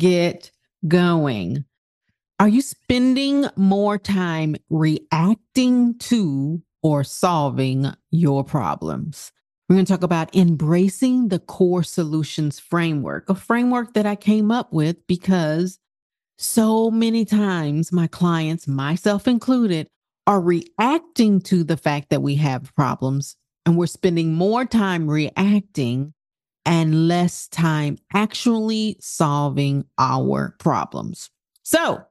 Get going. Are you spending more time reacting to or solving your problems? We're going to talk about embracing the core solutions framework, a framework that I came up with because so many times my clients, myself included, are reacting to the fact that we have problems and we're spending more time reacting and less time actually solving our problems. So,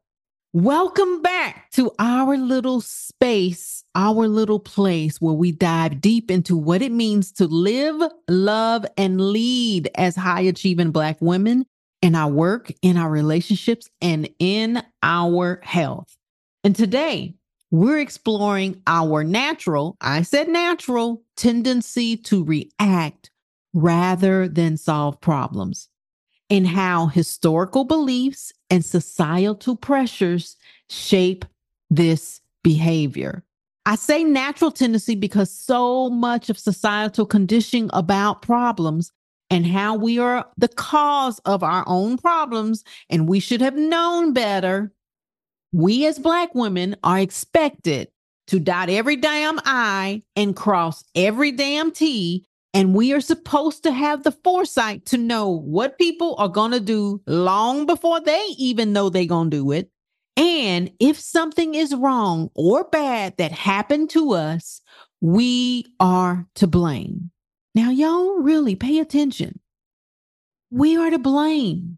welcome back to our little space, our little place where we dive deep into what it means to live, love, and lead as high achieving Black women in our work, in our relationships, and in our health. And today, we're exploring our natural, I said natural, tendency to react rather than solve problems, and how historical beliefs and societal pressures shape this behavior. I say natural tendency because so much of societal conditioning about problems and how we are the cause of our own problems and we should have known better. We as Black women are expected to dot every damn I and cross every damn T and we are supposed to have the foresight to know what people are going to do long before they even know they're going to do it. And if something is wrong or bad that happened to us, we are to blame. Now, y'all really pay attention. We are to blame.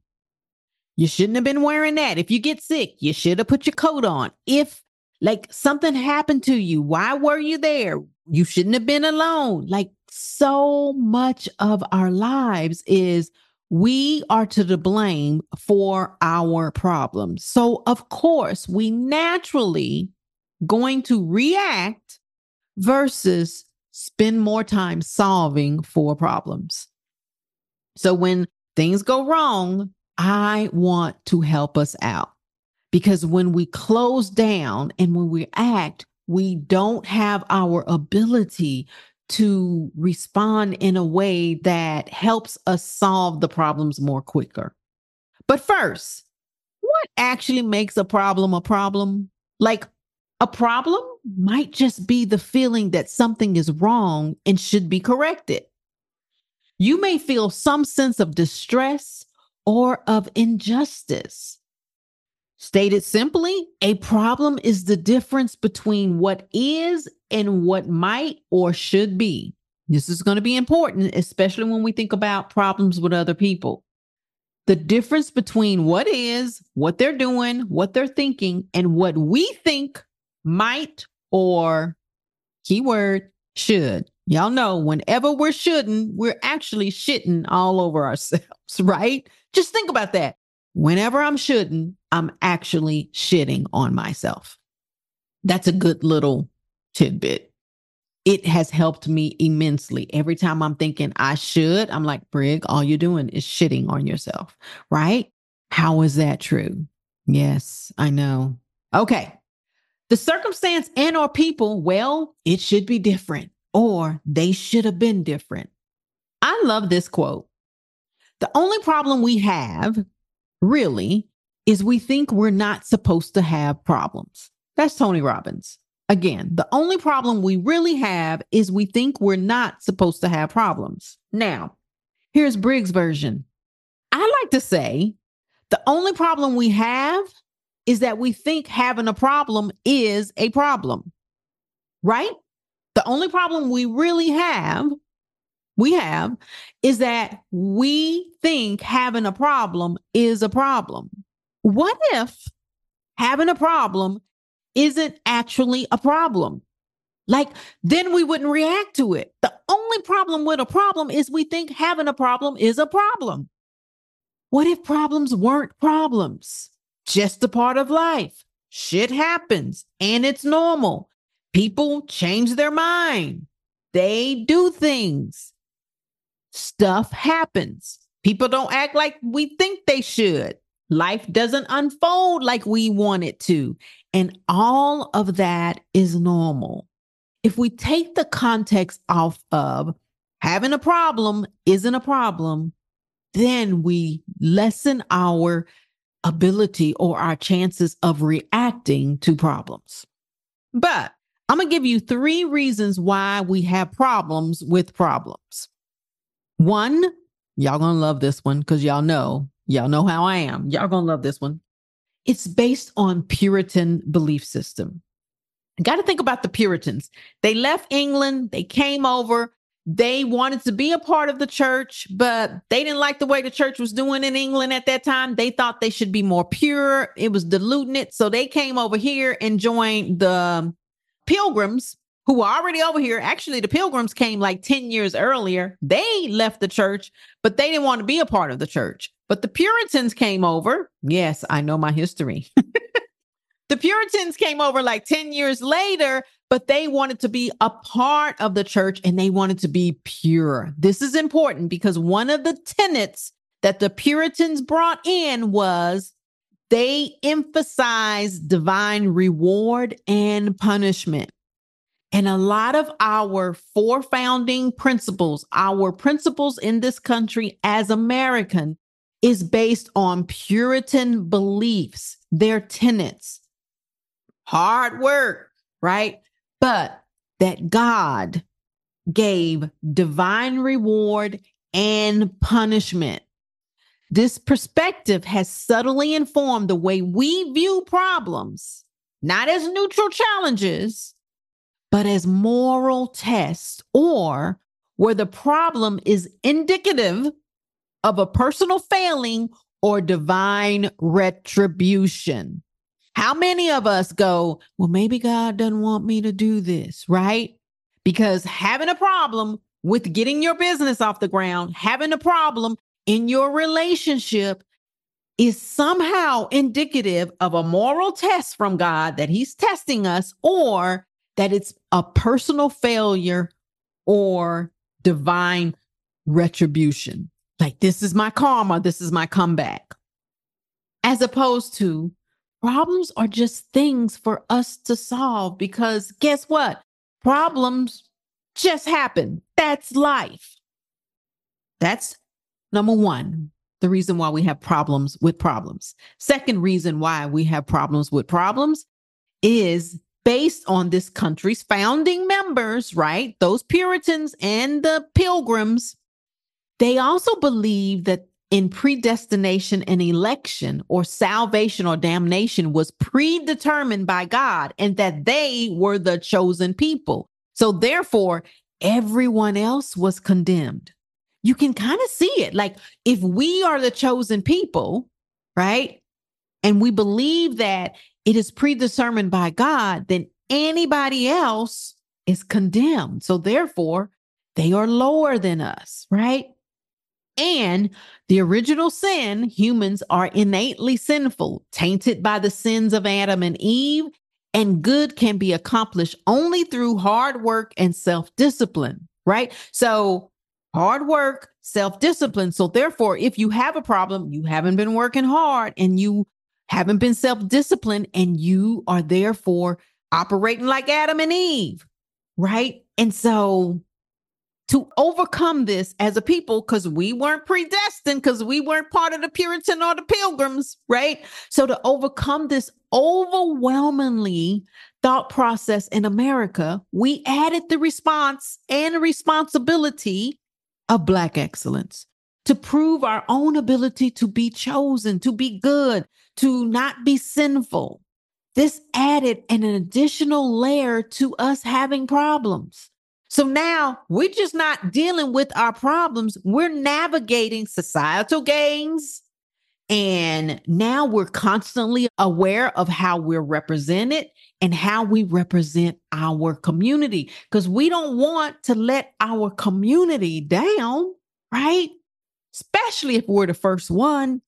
You shouldn't have been wearing that. If you get sick, you should have put your coat on. If like something happened to you, why were you there? You shouldn't have been alone. Like so much of our lives is we are to the blame for our problems. So, of course, we naturally going to react versus spend more time solving for problems. So, when things go wrong, I want to help us out because when we close down and when we act, we don't have our ability to respond in a way that helps us solve the problems more quicker. But first, what actually makes a problem a problem? Like a problem might just be the feeling that something is wrong and should be corrected. You may feel some sense of distress or of injustice. Stated simply, a problem is the difference between what is and what might or should be. This is going to be important, especially when we think about problems with other people. The difference between what is, what they're doing, what they're thinking, and what we think might or keyword should. Y'all know whenever we're shouldn't, we're actually shitting all over ourselves, right? Just think about that. Whenever I'm shouldn't, I'm actually shitting on myself. That's a good little tidbit. It has helped me immensely. Every time I'm thinking I should, I'm like, Brig, all you're doing is shitting on yourself, right? How is that true? Yes, I know. Okay. The circumstance and or people, well, it should be different or they should have been different. I love this quote. The only problem we have really is we think we're not supposed to have problems. That's Tony Robbins. Again, the only problem we really have is we think we're not supposed to have problems. Now, here's Brig's version. I like to say the only problem we have is that we think having a problem is a problem, right? The only problem we really have we have is that we think having a problem is a problem. What if having a problem isn't actually a problem? Like, then we wouldn't react to it. The only problem with a problem is we think having a problem is a problem. What if problems weren't problems? Just a part of life. Shit happens and it's normal. People change their mind. They do things. Stuff happens. People don't act like we think they should. Life doesn't unfold like we want it to. And all of that is normal. If we take the context off of having a problem isn't a problem, then we lessen our ability or our chances of reacting to problems. But I'm going to give you three reasons why we have problems with problems. One, y'all to love this one because y'all know, y'all know how I am. Y'all to love this one. It's based on Puritan belief system. Got to think about the Puritans. They left England, they came over, they wanted to be a part of the church, but they didn't like the way the church was doing in England at that time. They thought they should be more pure. It was diluting it. So they came over here and joined the pilgrims who were already over here. Actually, the pilgrims came like 10 years earlier. They left the church, but they didn't want to be a part of the church. But the Puritans came over. Yes, I know my history. the Puritans came over like 10 years later, but they wanted to be a part of the church and they wanted to be pure. This is important because one of the tenets that the Puritans brought in was they emphasized divine reward and punishment. And a lot of our four founding principles, our principles in this country as American, is based on Puritan beliefs, their tenets. Hard work, right? but that God gave divine reward and punishment. This perspective has subtly informed the way we view problems, not as neutral challenges, but as moral tests or where the problem is indicative of a personal failing or divine retribution. How many of us go, well, maybe God doesn't want me to do this, right? Because having a problem with getting your business off the ground, having a problem in your relationship is somehow indicative of a moral test from God that He's testing us, or that it's a personal failure or divine retribution. Like, this is my karma, this is my comeback. As opposed to, Problems are just things for us to solve because guess what? Problems just happen. That's life. That's number one, the reason why we have problems with problems. Second reason why we have problems with problems is based on this country's founding members, right? Those Puritans and the Pilgrims. They also believe that in predestination and election or salvation or damnation was predetermined by God and that they were the chosen people. So therefore, everyone else was condemned. You can kind of see it. Like if we are the chosen people, right? And we believe that it is predetermined by God, then anybody else is condemned. So therefore, they are lower than us, right? And the original sin, humans are innately sinful, tainted by the sins of Adam and Eve, and good can be accomplished only through hard work and self discipline, right? So, hard work, self discipline. So, therefore, if you have a problem, you haven't been working hard and you haven't been self disciplined, and you are therefore operating like Adam and Eve, right? And so, to overcome this as a people because we weren't predestined, because we weren't part of the Puritan or the Pilgrims, right? So, to overcome this overwhelmingly thought process in America, we added the response and responsibility of Black excellence to prove our own ability to be chosen, to be good, to not be sinful. This added an additional layer to us having problems. So now we're just not dealing with our problems. We're navigating societal gains And now we're constantly aware of how we're represented and how we represent our community because we don't want to let our community down, right? Especially if we're the first one.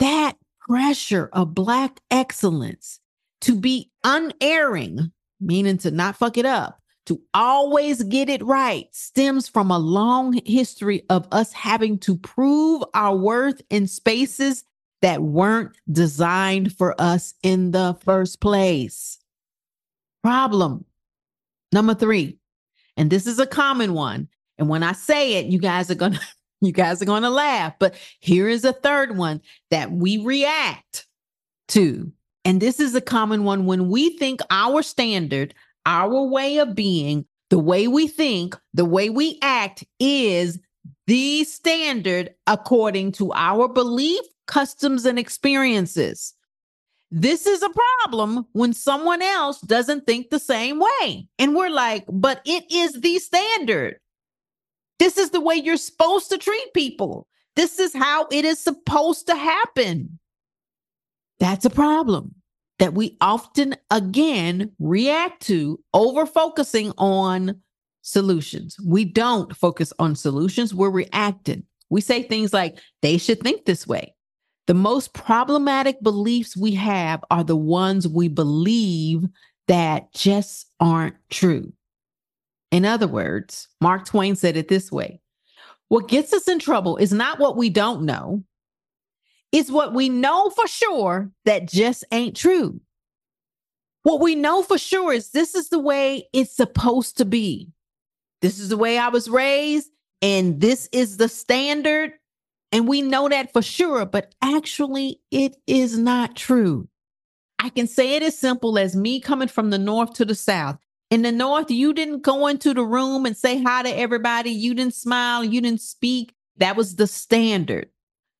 That pressure of Black excellence to be unerring, meaning to not fuck it up, to always get it right, stems from a long history of us having to prove our worth in spaces that weren't designed for us in the first place. Problem number three, and this is a common one. And when I say it, you guys are going to you guys are going to laugh. But here is a third one that we react to. And this is a common one when we think our standard, our way of being, the way we think, the way we act is the standard according to our belief, customs, and experiences. This is a problem when someone else doesn't think the same way. And we're like, but it is the standard. This is the way you're supposed to treat people. This is how it is supposed to happen. That's a problem that we often again react to over focusing on solutions. We don't focus on solutions, we're reacting. We say things like, they should think this way. The most problematic beliefs we have are the ones we believe that just aren't true. In other words, Mark Twain said it this way What gets us in trouble is not what we don't know, it's what we know for sure that just ain't true. What we know for sure is this is the way it's supposed to be. This is the way I was raised, and this is the standard. And we know that for sure, but actually, it is not true. I can say it as simple as me coming from the north to the south. In the North, you didn't go into the room and say hi to everybody. You didn't smile. You didn't speak. That was the standard.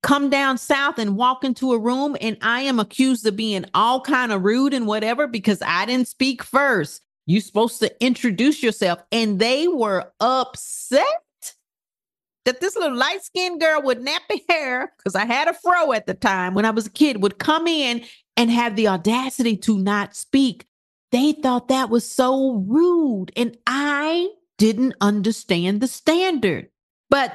Come down south and walk into a room, and I am accused of being all kind of rude and whatever because I didn't speak first. You're supposed to introduce yourself. And they were upset that this little light skinned girl with nappy hair, because I had a fro at the time when I was a kid, would come in and have the audacity to not speak. They thought that was so rude, and I didn't understand the standard. But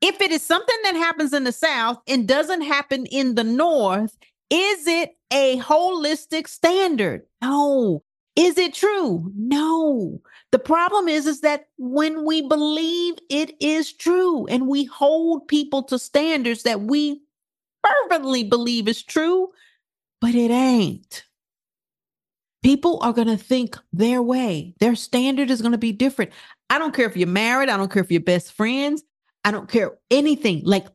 if it is something that happens in the South and doesn't happen in the North, is it a holistic standard? No. Is it true? No. The problem is, is that when we believe it is true and we hold people to standards that we fervently believe is true, but it ain't. People are going to think their way. Their standard is going to be different. I don't care if you're married. I don't care if you're best friends. I don't care anything. Like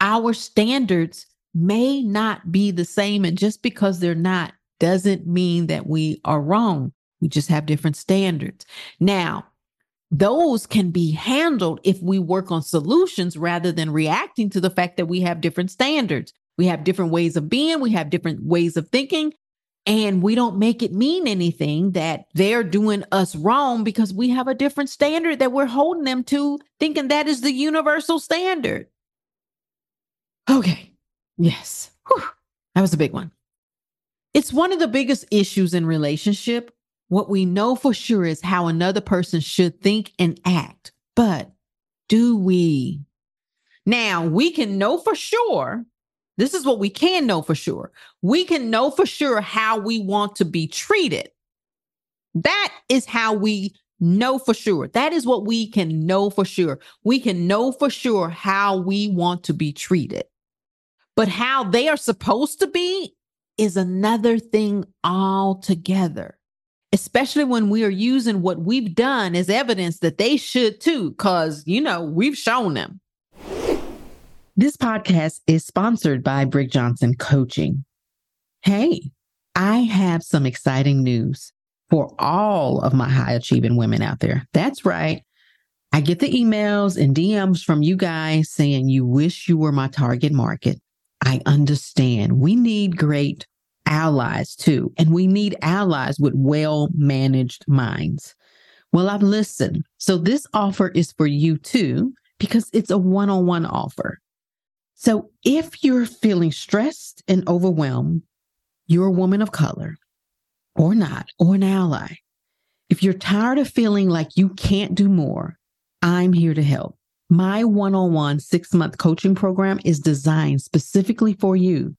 our standards may not be the same. And just because they're not doesn't mean that we are wrong. We just have different standards. Now, those can be handled if we work on solutions rather than reacting to the fact that we have different standards. We have different ways of being, we have different ways of thinking, and we don't make it mean anything that they're doing us wrong because we have a different standard that we're holding them to, thinking that is the universal standard. Okay. Yes. Whew. That was a big one. It's one of the biggest issues in relationship. What we know for sure is how another person should think and act. But do we? Now, we can know for sure this is what we can know for sure. We can know for sure how we want to be treated. That is how we know for sure. That is what we can know for sure. We can know for sure how we want to be treated. But how they are supposed to be is another thing altogether, especially when we are using what we've done as evidence that they should too, because, you know, we've shown them. This podcast is sponsored by Brig Johnson Coaching. Hey, I have some exciting news for all of my high achieving women out there. That's right. I get the emails and DMs from you guys saying you wish you were my target market. I understand. We need great allies too, and we need allies with well managed minds. Well, I've listened. So this offer is for you too, because it's a one on one offer. So if you're feeling stressed and overwhelmed, you're a woman of color or not, or an ally. If you're tired of feeling like you can't do more, I'm here to help. My one on one six month coaching program is designed specifically for you.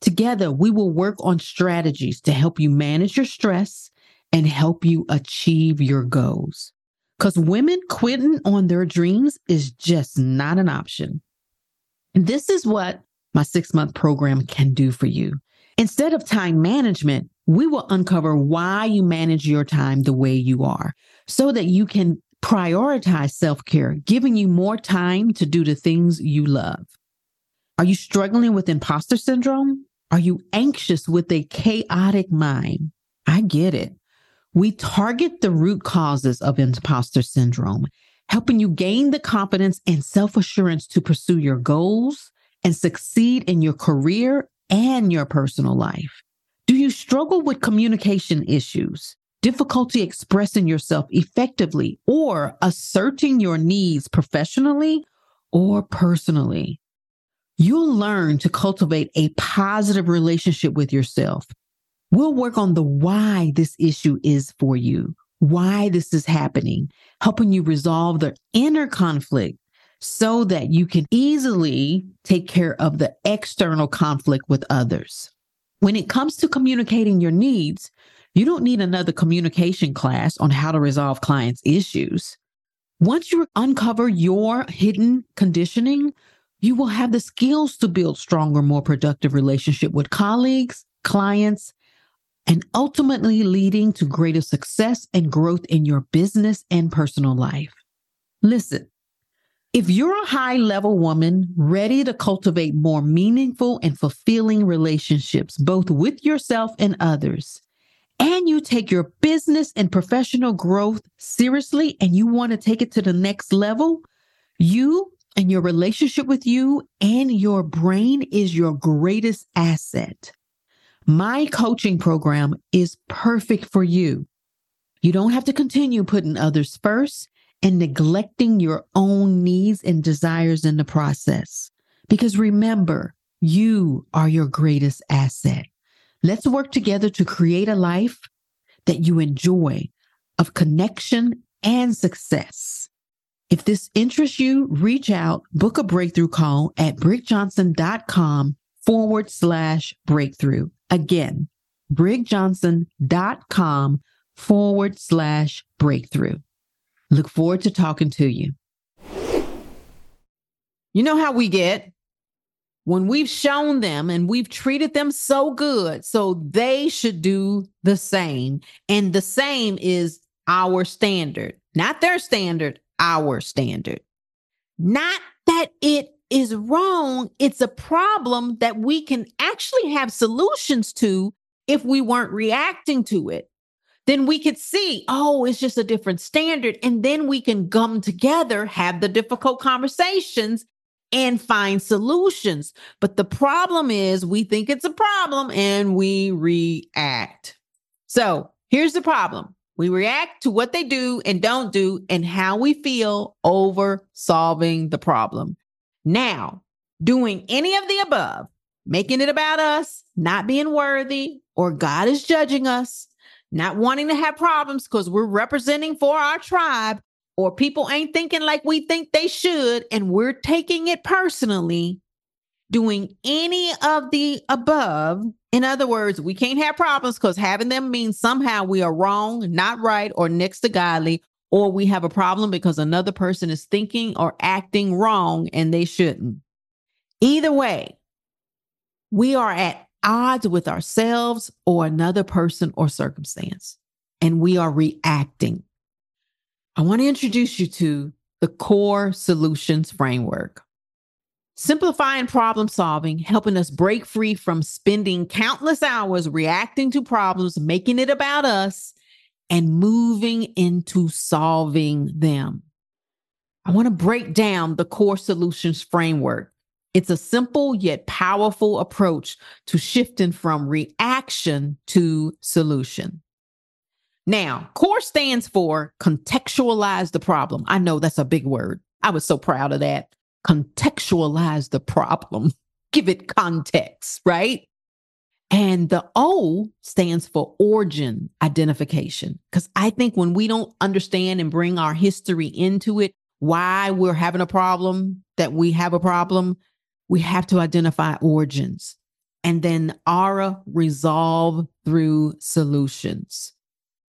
Together, we will work on strategies to help you manage your stress and help you achieve your goals. Because women quitting on their dreams is just not an option. And this is what my six month program can do for you. Instead of time management, we will uncover why you manage your time the way you are so that you can prioritize self care, giving you more time to do the things you love. Are you struggling with imposter syndrome? Are you anxious with a chaotic mind? I get it. We target the root causes of imposter syndrome, helping you gain the confidence and self assurance to pursue your goals and succeed in your career and your personal life. Do you struggle with communication issues, difficulty expressing yourself effectively, or asserting your needs professionally or personally? You'll learn to cultivate a positive relationship with yourself We'll work on the why this issue is for you, why this is happening, helping you resolve the inner conflict so that you can easily take care of the external conflict with others. When it comes to communicating your needs, you don't need another communication class on how to resolve clients' issues. Once you uncover your hidden conditioning, you will have the skills to build stronger, more productive relationship with colleagues, clients, and ultimately leading to greater success and growth in your business and personal life. Listen, if you're a high level woman ready to cultivate more meaningful and fulfilling relationships, both with yourself and others, and you take your business and professional growth seriously and you want to take it to the next level, you and your relationship with you and your brain is your greatest asset. My coaching program is perfect for you. You don't have to continue putting others first and neglecting your own needs and desires in the process. Because remember, you are your greatest asset. Let's work together to create a life that you enjoy of connection and success. If this interests you, reach out, book a breakthrough call at brigjohnson.com forward slash breakthrough. Again, brigjohnson.com forward slash breakthrough. Look forward to talking to you. You know how we get when we've shown them and we've treated them so good, so they should do the same. And the same is our standard, not their standard, our standard. Not that it is wrong. It's a problem that we can actually have solutions to if we weren't reacting to it. Then we could see, oh, it's just a different standard. And then we can come together, have the difficult conversations, and find solutions. But the problem is, we think it's a problem and we react. So here's the problem we react to what they do and don't do and how we feel over solving the problem. Now, doing any of the above, making it about us, not being worthy, or God is judging us, not wanting to have problems because we're representing for our tribe, or people ain't thinking like we think they should, and we're taking it personally, doing any of the above. In other words, we can't have problems because having them means somehow we are wrong, not right, or next to godly, or we have a problem because another person is thinking or acting wrong and they shouldn't. Either way, we are at odds with ourselves or another person or circumstance, and we are reacting. I want to introduce you to the core solutions framework. Simplifying problem solving, helping us break free from spending countless hours reacting to problems, making it about us, and moving into solving them. I want to break down the core solutions framework. It's a simple yet powerful approach to shifting from reaction to solution. Now, CORE stands for contextualize the problem. I know that's a big word. I was so proud of that. contextualize the problem, give it context, right? And the O stands for origin identification. Because I think when we don't understand and bring our history into it, why we're having a problem, that we have a problem, we have to identify origins. And then ARA, resolve through solutions.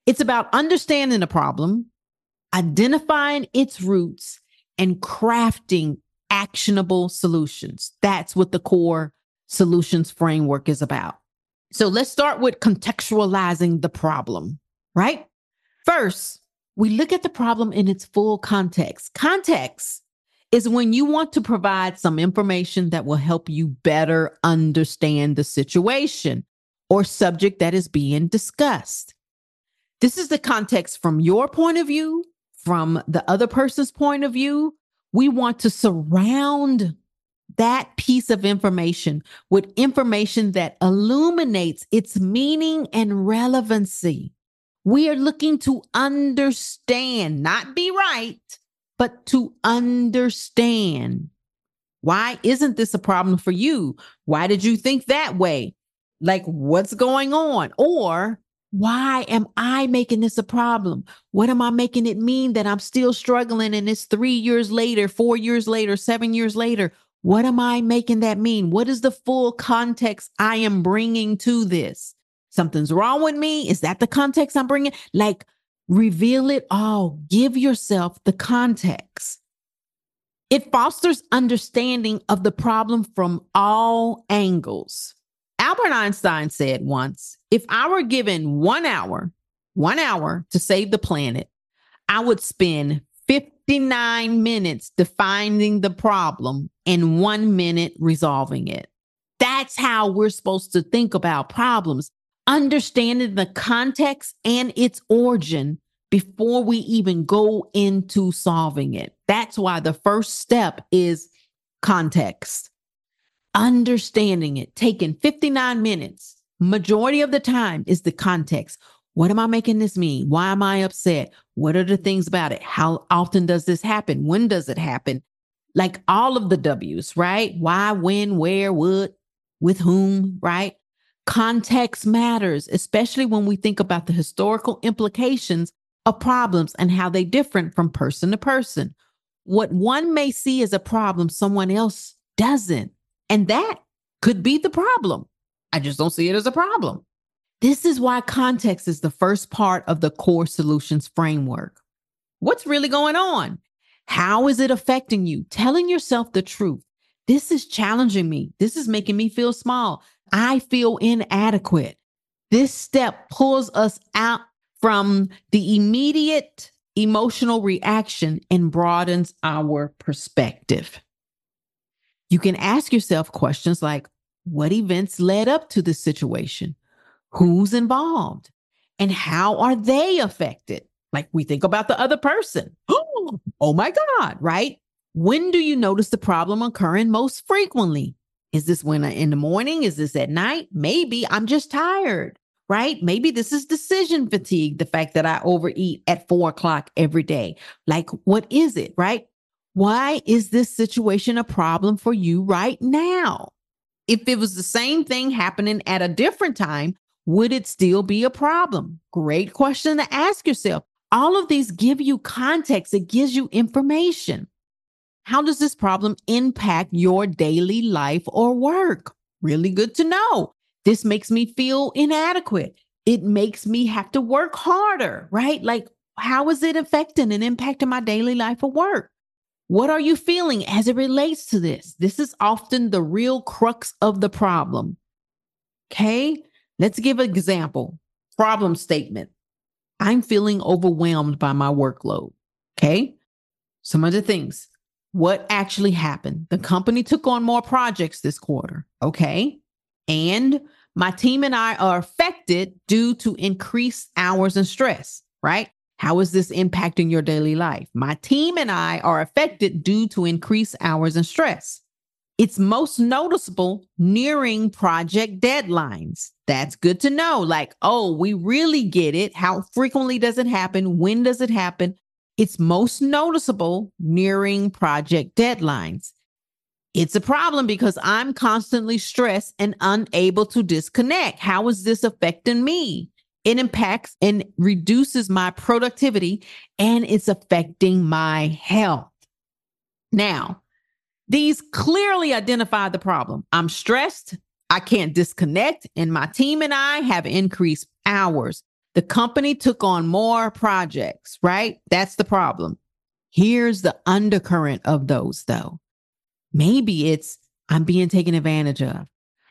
It's about understanding a problem, identifying its roots, and crafting actionable solutions. That's what the core solutions framework is about. So let's start with contextualizing the problem, right? First, we look at the problem in its full context. Context is when you want to provide some information that will help you better understand the situation or subject that is being discussed. This is the context from your point of view, from the other person's point of view. We want to surround that piece of information with information that illuminates its meaning and relevancy. We are looking to understand, not be right, but to understand. Why isn't this a problem for you? Why did you think that way? Like, what's going on? Or why am I making this a problem? What am I making it mean that I'm still struggling and it's three years later, four years later, seven years later? What am I making that mean? What is the full context I am bringing to this? Something's wrong with me. Is that the context I'm bringing? Like, reveal it all. Give yourself the context. It fosters understanding of the problem from all angles. Albert Einstein said once if I were given one hour, one hour to save the planet, I would spend 59 minutes defining the problem and one minute resolving it. That's how we're supposed to think about problems, understanding the context and its origin before we even go into solving it. That's why the first step is context. Understanding it, taking 59 minutes, majority of the time is the context. What am I making this mean? Why am I upset? What are the things about it? How often does this happen? When does it happen? Like all of the W's, right? Why, when, where, what, with whom, right? Context matters, especially when we think about the historical implications of problems and how they different from person to person. What one may see as a problem, someone else doesn't. And that could be the problem. I just don't see it as a problem. This is why context is the first part of the core solutions framework. What's really going on? How is it affecting you? Telling yourself the truth. This is challenging me. This is making me feel small. I feel inadequate. This step pulls us out from the immediate emotional reaction and broadens our perspective. You can ask yourself questions like What events led up to this situation? Who's involved? And how are they affected? Like we think about the other person. oh my God, right? When do you notice the problem occurring most frequently? Is this when uh, in the morning? Is this at night? Maybe I'm just tired, right? Maybe this is decision fatigue, the fact that I overeat at four o'clock every day. Like, what is it, right? Why is this situation a problem for you right now? If it was the same thing happening at a different time, would it still be a problem? Great question to ask yourself. All of these give you context, it gives you information. How does this problem impact your daily life or work? Really good to know. This makes me feel inadequate. It makes me have to work harder, right? Like, how is it affecting and impacting my daily life or work? What are you feeling as it relates to this? This is often the real crux of the problem. Okay, let's give an example. Problem statement. I'm feeling overwhelmed by my workload. Okay. Some of the things. What actually happened? The company took on more projects this quarter. Okay. And my team and I are affected due to increased hours and stress, right? How is this impacting your daily life? My team and I are affected due to increased hours and stress. It's most noticeable nearing project deadlines. That's good to know. Like, oh, we really get it. How frequently does it happen? When does it happen? It's most noticeable nearing project deadlines. It's a problem because I'm constantly stressed and unable to disconnect. How is this affecting me? It impacts and reduces my productivity and it's affecting my health. Now, these clearly identify the problem. I'm stressed. I can't disconnect, and my team and I have increased hours. The company took on more projects, right? That's the problem. Here's the undercurrent of those, though. Maybe it's I'm being taken advantage of.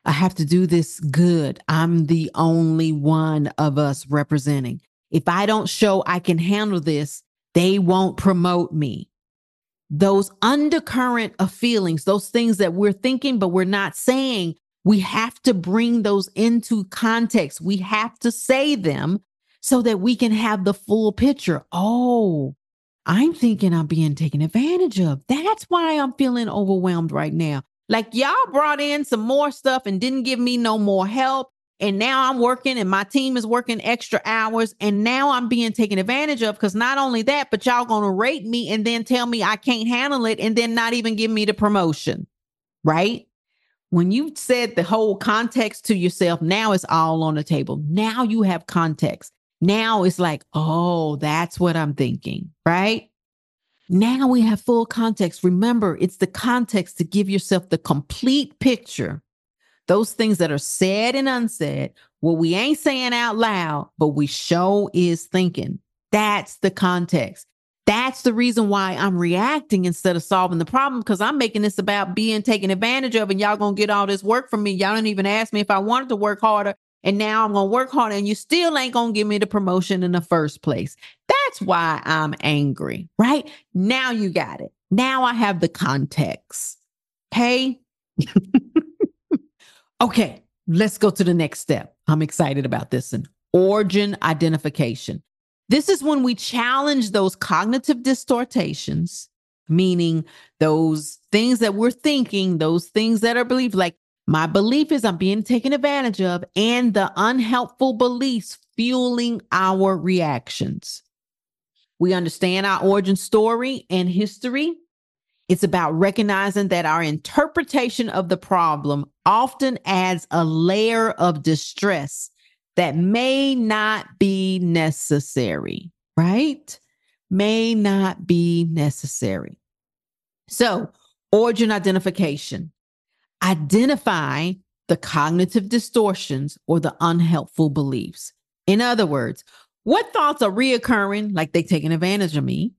I have to do this good. I'm the only one of us representing. If I don't show I can handle this, they won't promote me. Those undercurrent of feelings, those things that we're thinking, but we're not saying, we have to bring those into context. We have to say them so that we can have the full picture. Oh, I'm thinking I'm being taken advantage of. That's why I'm feeling overwhelmed right now. Like y'all brought in some more stuff and didn't give me no more help. And now I'm working and my team is working extra hours. And now I'm being taken advantage of because not only that, but y'all going to rate me and then tell me I can't handle it and then not even give me the promotion. Right? When you said the whole context to yourself, now it's all on the table. Now you have context. Now it's like, oh, that's what I'm thinking, right? Now we have full context. Remember, it's the context to give yourself the complete picture. Those things that are said and unsaid, what we ain't saying out loud, but we show is thinking. That's the context. That's the reason why I'm reacting instead of solving the problem because I'm making this about being taken advantage of and y'all gonna get all this work from me. Y'all didn't even ask me if I wanted to work harder and now I'm to work harder, and you still ain't to give me the promotion in the first place. That's why I'm angry, right? Now you got it. Now I have the context. Okay. okay. Let's go to the next step. I'm excited about this one. Origin identification. This is when we challenge those cognitive distortions, meaning those things that we're thinking, those things that are believed, like my belief is I'm being taken advantage of, and the unhelpful beliefs fueling our reactions. We understand our origin story and history. It's about recognizing that our interpretation of the problem often adds a layer of distress that may not be necessary, right? May not be necessary. So, origin identification identify the cognitive distortions or the unhelpful beliefs. In other words, what thoughts are reoccurring, like they taking advantage of me?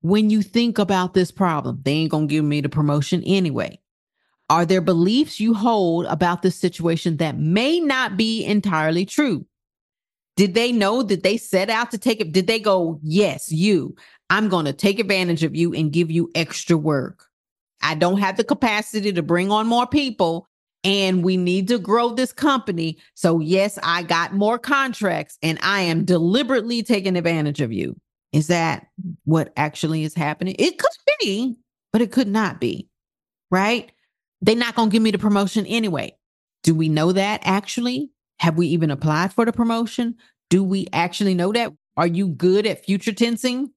When you think about this problem, they ain't gonna give me the promotion anyway. Are there beliefs you hold about this situation that may not be entirely true? Did they know that they set out to take it? Did they go, yes, you, I'm going to take advantage of you and give you extra work? I don't have the capacity to bring on more people and we need to grow this company. So, yes, I got more contracts and I am deliberately taking advantage of you. Is that what actually is happening? It could be, but it could not be, right? They're not going to give me the promotion anyway. Do we know that actually? Have we even applied for the promotion? Do we actually know that? Are you good at future tensing?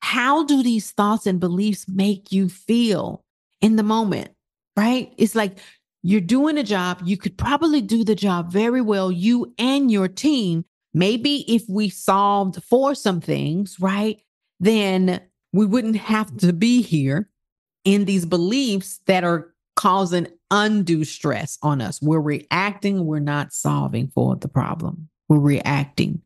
How do these thoughts and beliefs make you feel in the moment? Right? It's like you're doing a job. You could probably do the job very well, you and your team. Maybe if we solved for some things, right, then we wouldn't have to be here in these beliefs that are causing undue stress on us. We're reacting, we're not solving for the problem. We're reacting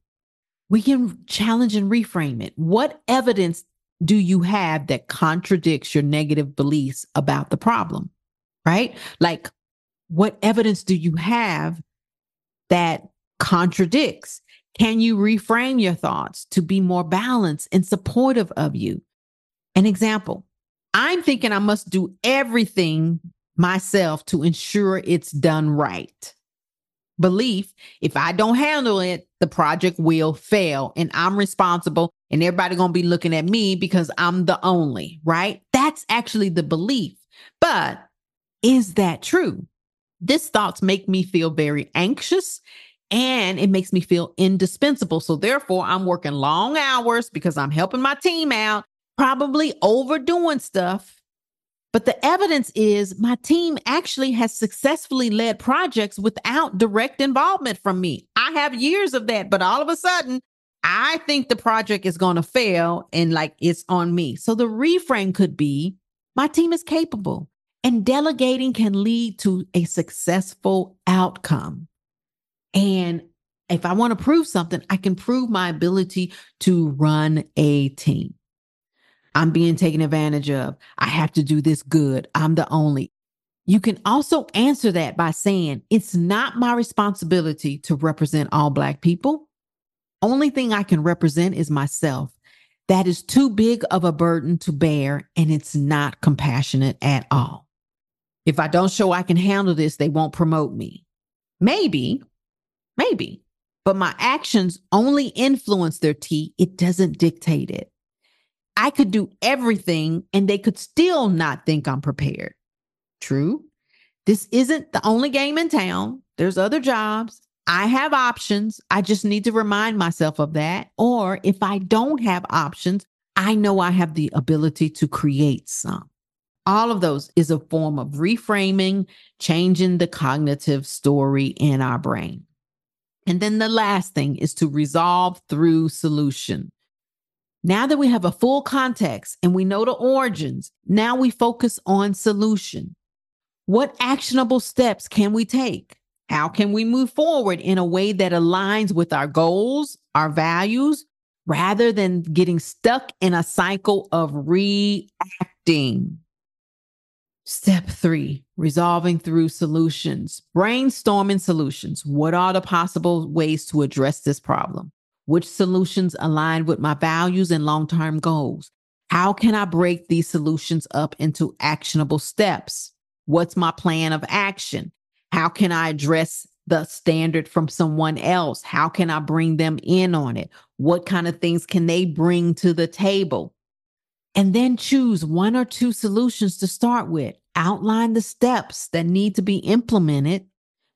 we can challenge and reframe it. What evidence do you have that contradicts your negative beliefs about the problem? Right? Like, what evidence do you have that contradicts? Can you reframe your thoughts to be more balanced and supportive of you? An example I'm thinking I must do everything myself to ensure it's done right belief if I don't handle it, the project will fail and I'm responsible and everybody going to be looking at me because I'm the only, right? That's actually the belief. But is that true? This thoughts make me feel very anxious and it makes me feel indispensable. So therefore, I'm working long hours because I'm helping my team out, probably overdoing stuff But the evidence is my team actually has successfully led projects without direct involvement from me. I have years of that, but all of a sudden, I think the project is going to fail and like it's on me. So the reframe could be my team is capable and delegating can lead to a successful outcome. And if I want to prove something, I can prove my ability to run a team. I'm being taken advantage of. I have to do this good. I'm the only. You can also answer that by saying, it's not my responsibility to represent all Black people. Only thing I can represent is myself. That is too big of a burden to bear, and it's not compassionate at all. If I don't show I can handle this, they won't promote me. Maybe, maybe, but my actions only influence their T. It doesn't dictate it. I could do everything and they could still not think I'm prepared. True. This isn't the only game in town. There's other jobs. I have options. I just need to remind myself of that. Or if I don't have options, I know I have the ability to create some. All of those is a form of reframing, changing the cognitive story in our brain. And then the last thing is to resolve through solution. Now that we have a full context and we know the origins, now we focus on solution. What actionable steps can we take? How can we move forward in a way that aligns with our goals, our values, rather than getting stuck in a cycle of reacting? Step three, resolving through solutions. Brainstorming solutions. What are the possible ways to address this problem? Which solutions align with my values and long term goals? How can I break these solutions up into actionable steps? What's my plan of action? How can I address the standard from someone else? How can I bring them in on it? What kind of things can they bring to the table? and then choose one or two solutions to start with. Outline the steps that need to be implemented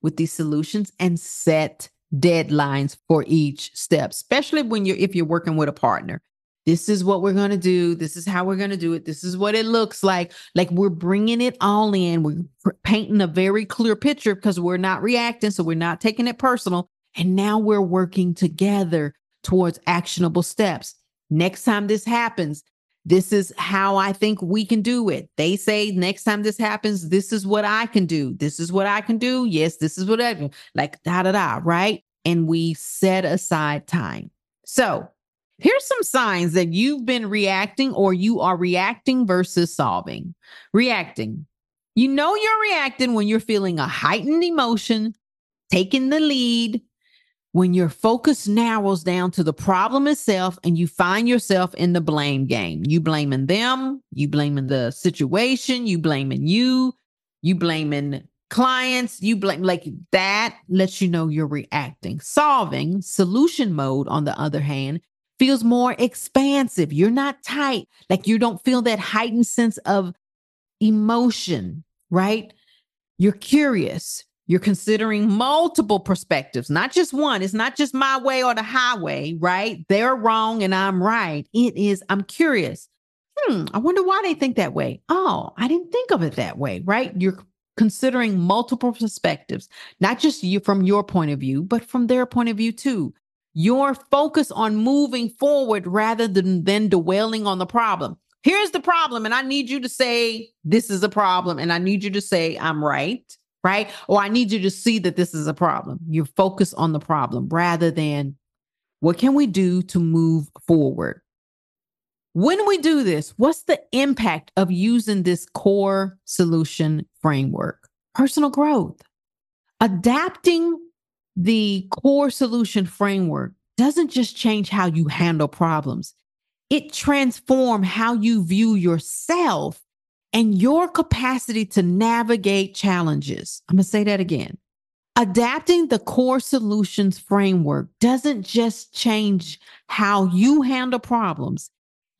with these solutions and set deadlines for each step, especially when you're if you're working with a partner. This is what we're going to do. This is how we're going to do it. This is what it looks like. Like we're bringing it all in. We're painting a very clear picture because we're not reacting. So we're not taking it personal. And now we're working together towards actionable steps. Next time this happens, this is how I think we can do it. They say next time this happens, this is what I can do. This is what I can do. Yes, this is what I can. Like da da da, right? And we set aside time. So here's some signs that you've been reacting or you are reacting versus solving. Reacting. You know you're reacting when you're feeling a heightened emotion, taking the lead, when your focus narrows down to the problem itself and you find yourself in the blame game. You blaming them, you blaming the situation, you blaming you, you blaming clients, you blame like that lets you know you're reacting. Solving, solution mode, on the other hand, feels more expansive. You're not tight, like you don't feel that heightened sense of emotion, right? You're curious. You're considering multiple perspectives, not just one. It's not just my way or the highway, right? They're wrong and I'm right. It is, I'm curious. Hmm, I wonder why they think that way. Oh, I didn't think of it that way, right? You're considering multiple perspectives, not just you from your point of view, but from their point of view too. Your focus on moving forward rather than, than dwelling on the problem. Here's the problem, and I need you to say, This is a problem, and I need you to say, I'm right right? Or I need you to see that this is a problem. You focus on the problem rather than what can we do to move forward? When we do this, what's the impact of using this core solution framework? Personal growth. Adapting the core solution framework doesn't just change how you handle problems, it transforms how you view yourself and your capacity to navigate challenges. I'm going to say that again. Adapting the core solutions framework doesn't just change how you handle problems,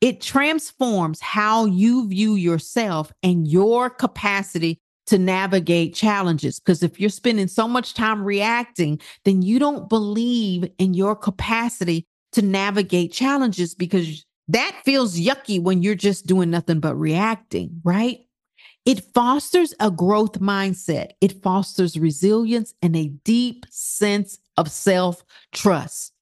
it transforms how you view yourself and your capacity to navigate challenges. Because if you're spending so much time reacting, then you don't believe in your capacity to navigate challenges because that feels yucky when you're just doing nothing but reacting, right? It fosters a growth mindset. It fosters resilience and a deep sense of self trust.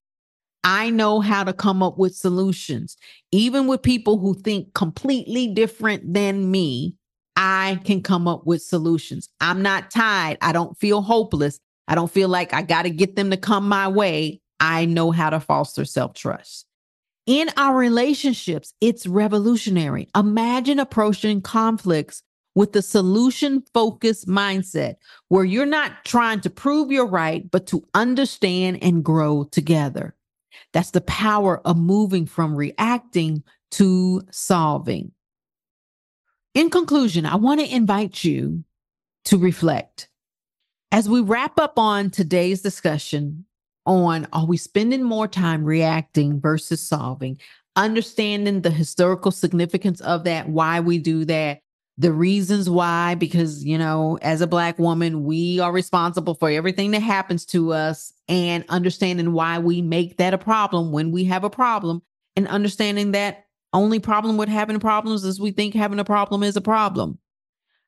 I know how to come up with solutions. Even with people who think completely different than me, I can come up with solutions. I'm not tied. I don't feel hopeless. I don't feel like I got to get them to come my way. I know how to foster self trust. In our relationships, it's revolutionary. Imagine approaching conflicts with the solution focused mindset where you're not trying to prove you're right, but to understand and grow together. That's the power of moving from reacting to solving. In conclusion, I want to invite you to reflect. As we wrap up on today's discussion on are we spending more time reacting versus solving, understanding the historical significance of that, why we do that, the reasons why, because, you know, as a Black woman, we are responsible for everything that happens to us and understanding why we make that a problem when we have a problem and understanding that only problem with having problems is we think having a problem is a problem.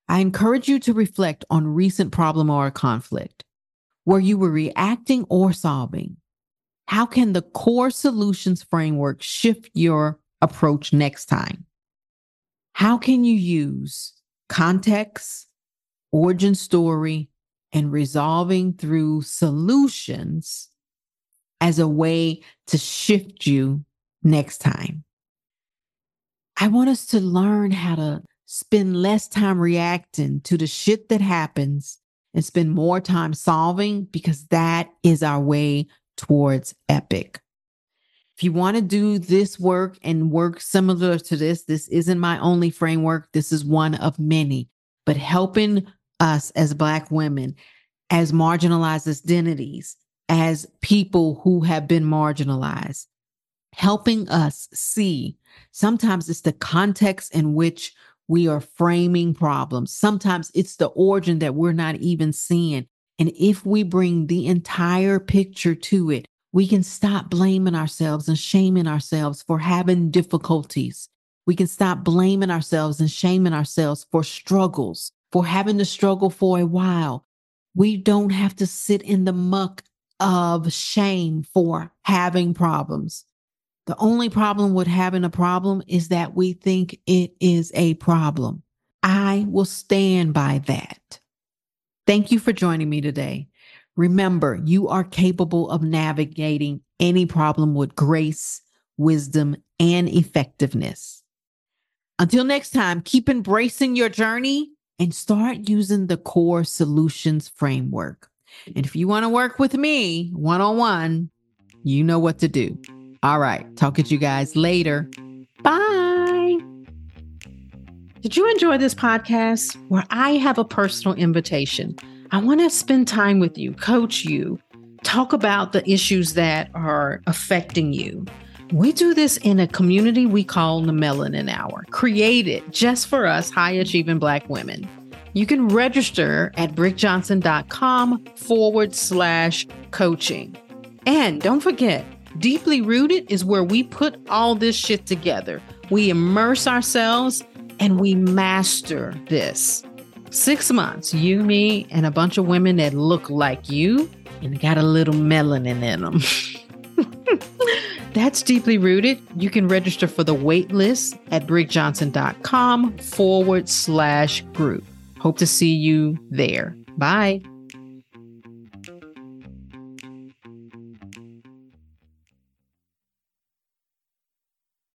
I encourage you to reflect on recent problem or conflict where you were reacting or solving. How can the core solutions framework shift your approach next time? How can you use context, origin story, and resolving through solutions as a way to shift you next time? I want us to learn how to spend less time reacting to the shit that happens and spend more time solving because that is our way towards epic. If you want to do this work and work similar to this, this isn't my only framework. This is one of many, but helping us as Black women, as marginalized identities, as people who have been marginalized, helping us see sometimes it's the context in which we are framing problems. Sometimes it's the origin that we're not even seeing. And if we bring the entire picture to it, we can stop blaming ourselves and shaming ourselves for having difficulties. We can stop blaming ourselves and shaming ourselves for struggles, for having to struggle for a while. We don't have to sit in the muck of shame for having problems. The only problem with having a problem is that we think it is a problem. I will stand by that. Thank you for joining me today. Remember, you are capable of navigating any problem with grace, wisdom, and effectiveness. Until next time, keep embracing your journey and start using the core solutions framework. And if you want to work with me one on one, you know what to do. All right, talk to you guys later. Bye. Did you enjoy this podcast where I have a personal invitation? I want to spend time with you, coach you, talk about the issues that are affecting you. We do this in a community we call the Melanin Hour, created just for us high achieving Black women. You can register at brigjohnson.com forward slash coaching. And don't forget, Deeply Rooted is where we put all this shit together. We immerse ourselves and we master this six months, you, me, and a bunch of women that look like you and got a little melanin in them. That's deeply rooted. You can register for the wait list at brigjohnson.com forward slash group. Hope to see you there. Bye.